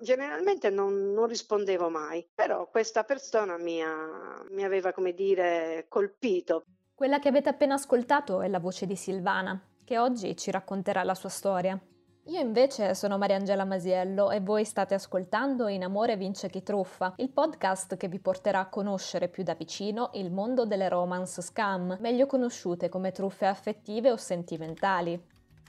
Generalmente non, non rispondevo mai, però questa persona mi, ha, mi aveva, come dire, colpito. Quella che avete appena ascoltato è la voce di Silvana, che oggi ci racconterà la sua storia. Io invece sono Mariangela Masiello e voi state ascoltando In Amore vince chi truffa, il podcast che vi porterà a conoscere più da vicino il mondo delle romance scam, meglio conosciute come truffe affettive o sentimentali.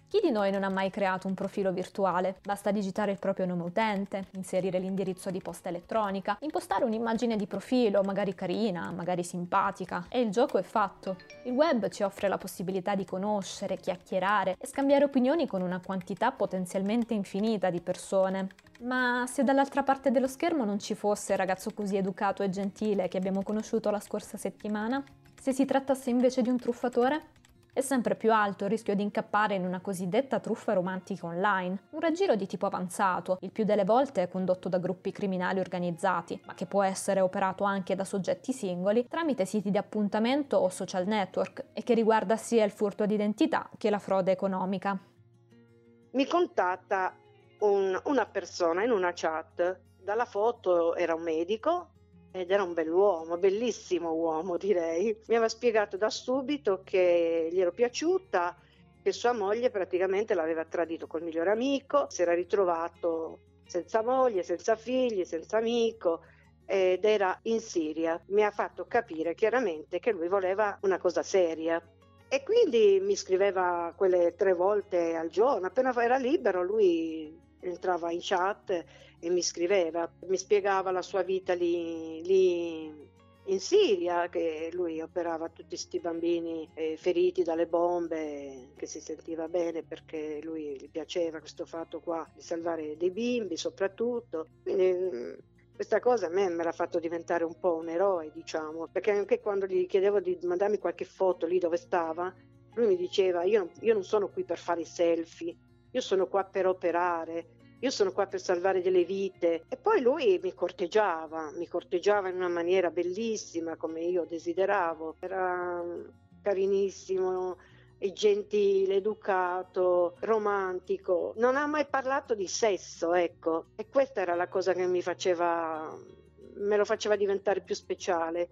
Chi di noi non ha mai creato un profilo virtuale? Basta digitare il proprio nome utente, inserire l'indirizzo di posta elettronica, impostare un'immagine di profilo, magari carina, magari simpatica, e il gioco è fatto. Il web ci offre la possibilità di conoscere, chiacchierare e scambiare opinioni con una quantità potenzialmente infinita di persone. Ma se dall'altra parte dello schermo non ci fosse il ragazzo così educato e gentile che abbiamo conosciuto la scorsa settimana? Se si trattasse invece di un truffatore? È sempre più alto il rischio di incappare in una cosiddetta truffa romantica online, un raggiro di tipo avanzato, il più delle volte condotto da gruppi criminali organizzati, ma che può essere operato anche da soggetti singoli tramite siti di appuntamento o social network e che riguarda sia il furto d'identità che la frode economica. Mi contatta un, una persona in una chat, dalla foto era un medico ed era un bell'uomo, bellissimo uomo direi. Mi aveva spiegato da subito che gli ero piaciuta, che sua moglie praticamente l'aveva tradito col migliore amico, si era ritrovato senza moglie, senza figli, senza amico ed era in Siria. Mi ha fatto capire chiaramente che lui voleva una cosa seria. E quindi mi scriveva quelle tre volte al giorno, appena era libero lui entrava in chat e mi scriveva, mi spiegava la sua vita lì, lì in Siria, che lui operava tutti questi bambini eh, feriti dalle bombe, che si sentiva bene perché lui gli piaceva questo fatto qua di salvare dei bimbi soprattutto. Quindi mm, questa cosa a me mi ha fatto diventare un po' un eroe, diciamo, perché anche quando gli chiedevo di mandarmi qualche foto lì dove stava, lui mi diceva io, io non sono qui per fare i selfie, io sono qua per operare, io sono qua per salvare delle vite. E poi lui mi corteggiava, mi corteggiava in una maniera bellissima come io desideravo. Era carinissimo, gentile, educato, romantico. Non ha mai parlato di sesso, ecco. E questa era la cosa che mi faceva, me lo faceva diventare più speciale.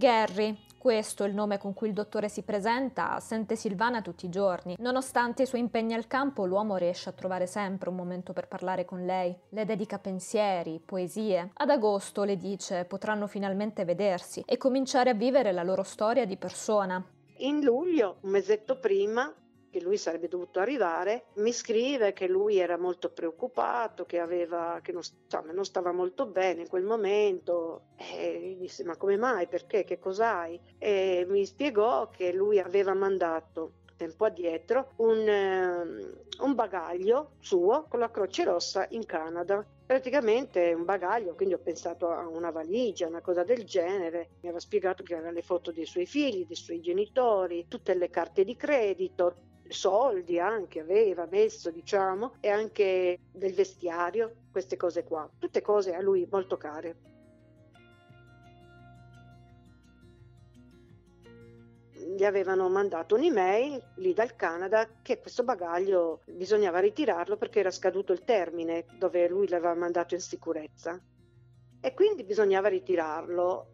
Gary, questo, il nome con cui il dottore si presenta, sente Silvana tutti i giorni. Nonostante i suoi impegni al campo, l'uomo riesce a trovare sempre un momento per parlare con lei. Le dedica pensieri, poesie. Ad agosto, le dice, potranno finalmente vedersi e cominciare a vivere la loro storia di persona. In luglio, un mesetto prima, che lui sarebbe dovuto arrivare, mi scrive che lui era molto preoccupato, che, aveva, che non, insomma, non stava molto bene in quel momento. E gli disse: Ma come mai? Perché? Che cos'hai? E mi spiegò che lui aveva mandato tempo addietro un, um, un bagaglio suo con la Croce Rossa in Canada praticamente un bagaglio, quindi ho pensato a una valigia, una cosa del genere. Mi aveva spiegato che aveva le foto dei suoi figli, dei suoi genitori, tutte le carte di credito, soldi anche aveva messo, diciamo, e anche del vestiario, queste cose qua, tutte cose a lui molto care. Gli avevano mandato un'email lì dal Canada che questo bagaglio bisognava ritirarlo perché era scaduto il termine dove lui l'aveva mandato in sicurezza e quindi bisognava ritirarlo.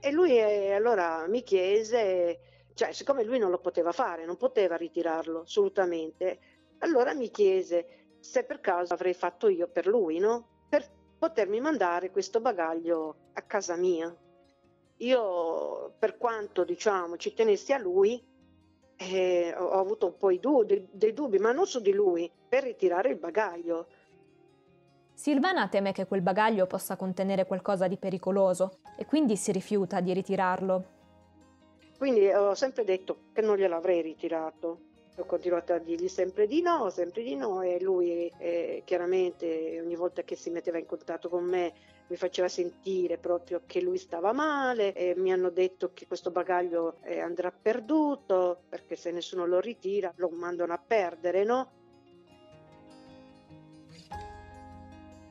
E lui eh, allora mi chiese cioè, siccome lui non lo poteva fare, non poteva ritirarlo assolutamente, allora mi chiese se per caso avrei fatto io per lui, no? Per potermi mandare questo bagaglio a casa mia. Io, per quanto diciamo ci tenessi a lui, eh, ho avuto un po' du- dei, dei dubbi, ma non su di lui, per ritirare il bagaglio. Silvana teme che quel bagaglio possa contenere qualcosa di pericoloso e quindi si rifiuta di ritirarlo. Quindi ho sempre detto che non gliel'avrei ritirato. Ho continuato a dirgli sempre di no, sempre di no e lui eh, chiaramente ogni volta che si metteva in contatto con me mi faceva sentire proprio che lui stava male e mi hanno detto che questo bagaglio eh, andrà perduto perché se nessuno lo ritira lo mandano a perdere, no?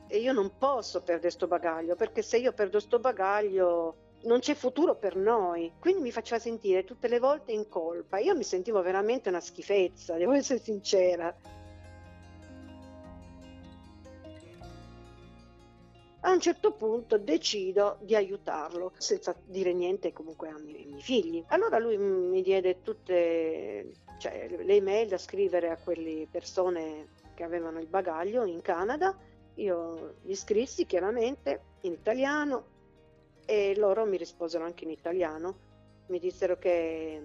E io non posso perdere questo bagaglio perché se io perdo questo bagaglio non c'è futuro per noi. Quindi mi faceva sentire tutte le volte in colpa. Io mi sentivo veramente una schifezza, devo essere sincera. un certo punto decido di aiutarlo, senza dire niente comunque ai miei figli. Allora lui mi diede tutte cioè, le email da scrivere a quelle persone che avevano il bagaglio in Canada. Io gli scrissi chiaramente in italiano e loro mi risposero anche in italiano. Mi dissero che,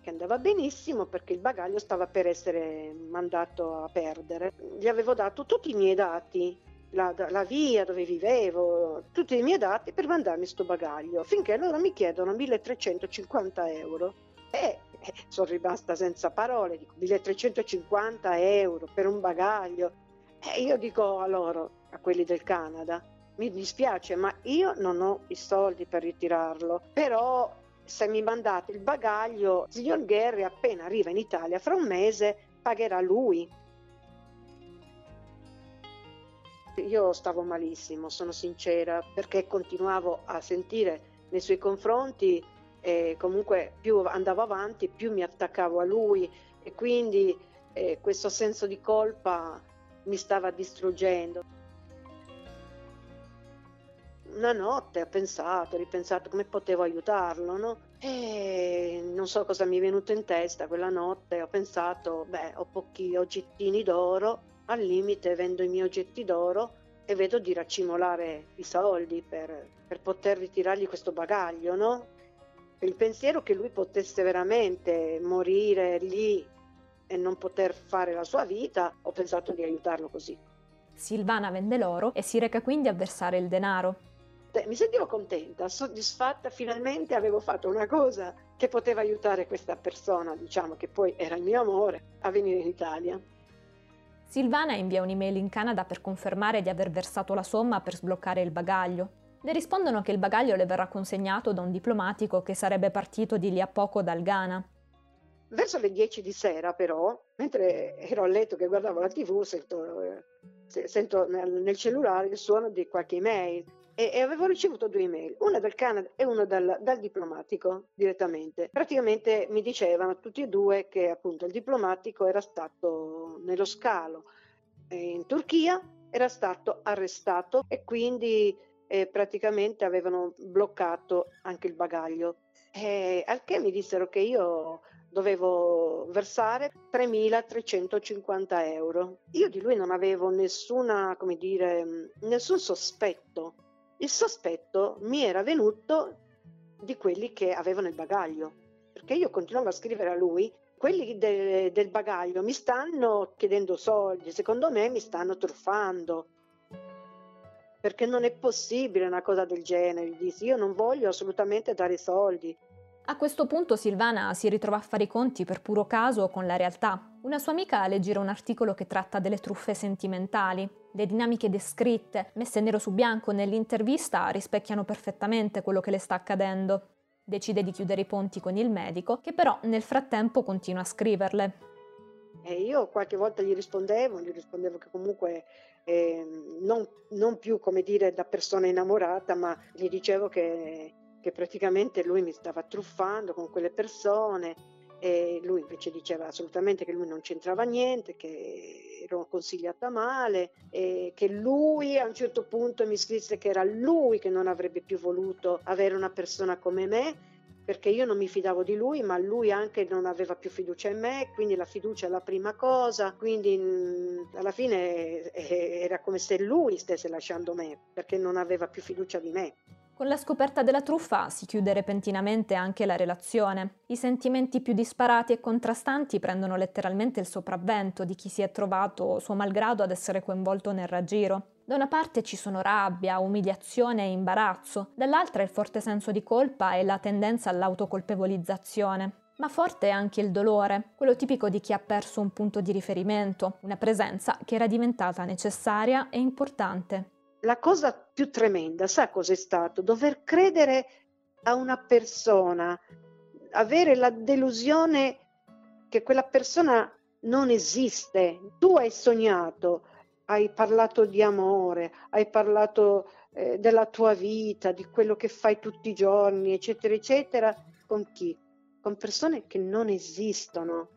che andava benissimo perché il bagaglio stava per essere mandato a perdere. Gli avevo dato tutti i miei dati la, la, via dove vivevo, tutti i miei dati per mandarmi questo bagaglio, finché loro mi chiedono 1350 euro. E eh, sono rimasta senza parole, dico 1350 euro per un bagaglio. E io dico a loro, a quelli del Canada, mi dispiace, ma io non ho i soldi per ritirarlo, però se mi mandate il bagaglio, signor Gherri appena arriva in Italia, fra un mese pagherà lui. Io stavo malissimo, sono sincera, perché continuavo a sentire nei suoi confronti e comunque più andavo avanti, più mi attaccavo a lui e quindi eh, questo senso di colpa mi stava distruggendo. Una notte ho pensato, ripensato come potevo aiutarlo, no? E non so cosa mi è venuto in testa quella notte, ho pensato, beh, ho pochi oggettini d'oro, al limite vendo i miei oggetti d'oro e vedo di raccimolare i soldi per, per poter ritirargli questo bagaglio, no? Il pensiero che lui potesse veramente morire lì e non poter fare la sua vita, ho pensato di aiutarlo così. Silvana vende l'oro e si reca quindi a versare il denaro. Mi sentivo contenta, soddisfatta, finalmente avevo fatto una cosa che poteva aiutare questa persona, diciamo che poi era il mio amore, a venire in Italia. Silvana invia un'email in Canada per confermare di aver versato la somma per sbloccare il bagaglio. Le rispondono che il bagaglio le verrà consegnato da un diplomatico che sarebbe partito di lì a poco dal Ghana. Verso le 10 di sera, però, mentre ero a letto che guardavo la TV, sento, eh, sento nel, cellulare il suono di qualche email e, e, avevo ricevuto due email, una dal Canada e una dal, dal, diplomatico direttamente. Praticamente mi dicevano tutti e due che appunto il diplomatico era stato nello scalo in Turchia, era stato arrestato e quindi eh, praticamente avevano bloccato anche il bagaglio. E, al che mi dissero che io dovevo versare 3.350 euro. Io di lui non avevo nessuna, come dire, nessun sospetto il sospetto mi era venuto di quelli che avevano il bagaglio, perché io continuavo a scrivere a lui, quelli de- del bagaglio mi stanno chiedendo soldi, secondo me mi stanno truffando, perché non è possibile una cosa del genere, dissi, io non voglio assolutamente dare soldi, a questo punto Silvana si ritrova a fare i conti per puro caso con la realtà. Una sua amica le gira un articolo che tratta delle truffe sentimentali. Le dinamiche descritte, messe nero su bianco nell'intervista, rispecchiano perfettamente quello che le sta accadendo. Decide di chiudere i ponti con il medico, che però nel frattempo continua a scriverle. E io qualche volta gli rispondevo, gli rispondevo che comunque eh, non, non più come dire da persona innamorata, ma gli dicevo che che praticamente lui mi stava truffando con quelle persone e lui invece diceva assolutamente che lui non c'entrava niente, che ero consigliata male e che lui a un certo punto mi scrisse che era lui che non avrebbe più voluto avere una persona come me perché io non mi fidavo di lui, ma lui anche non aveva più fiducia in me, quindi la fiducia è la prima cosa, quindi alla fine eh, era come se lui stesse lasciando me, perché non aveva più fiducia di me. Con la scoperta della truffa si chiude repentinamente anche la relazione. I sentimenti più disparati e contrastanti prendono letteralmente il sopravvento di chi si è trovato, suo malgrado, ad essere coinvolto nel raggiro. Da una parte ci sono rabbia, umiliazione e imbarazzo, dall'altra il forte senso di colpa e la tendenza all'autocolpevolizzazione. Ma forte è anche il dolore, quello tipico di chi ha perso un punto di riferimento, una presenza che era diventata necessaria e importante la cosa più tremenda, sa cos'è stato? Dover credere a una persona, avere la delusione che quella persona non esiste. Tu hai sognato, hai parlato di amore, hai parlato eh, della tua vita, di quello che fai tutti i giorni, eccetera, eccetera. Con chi? Con persone che non esistono.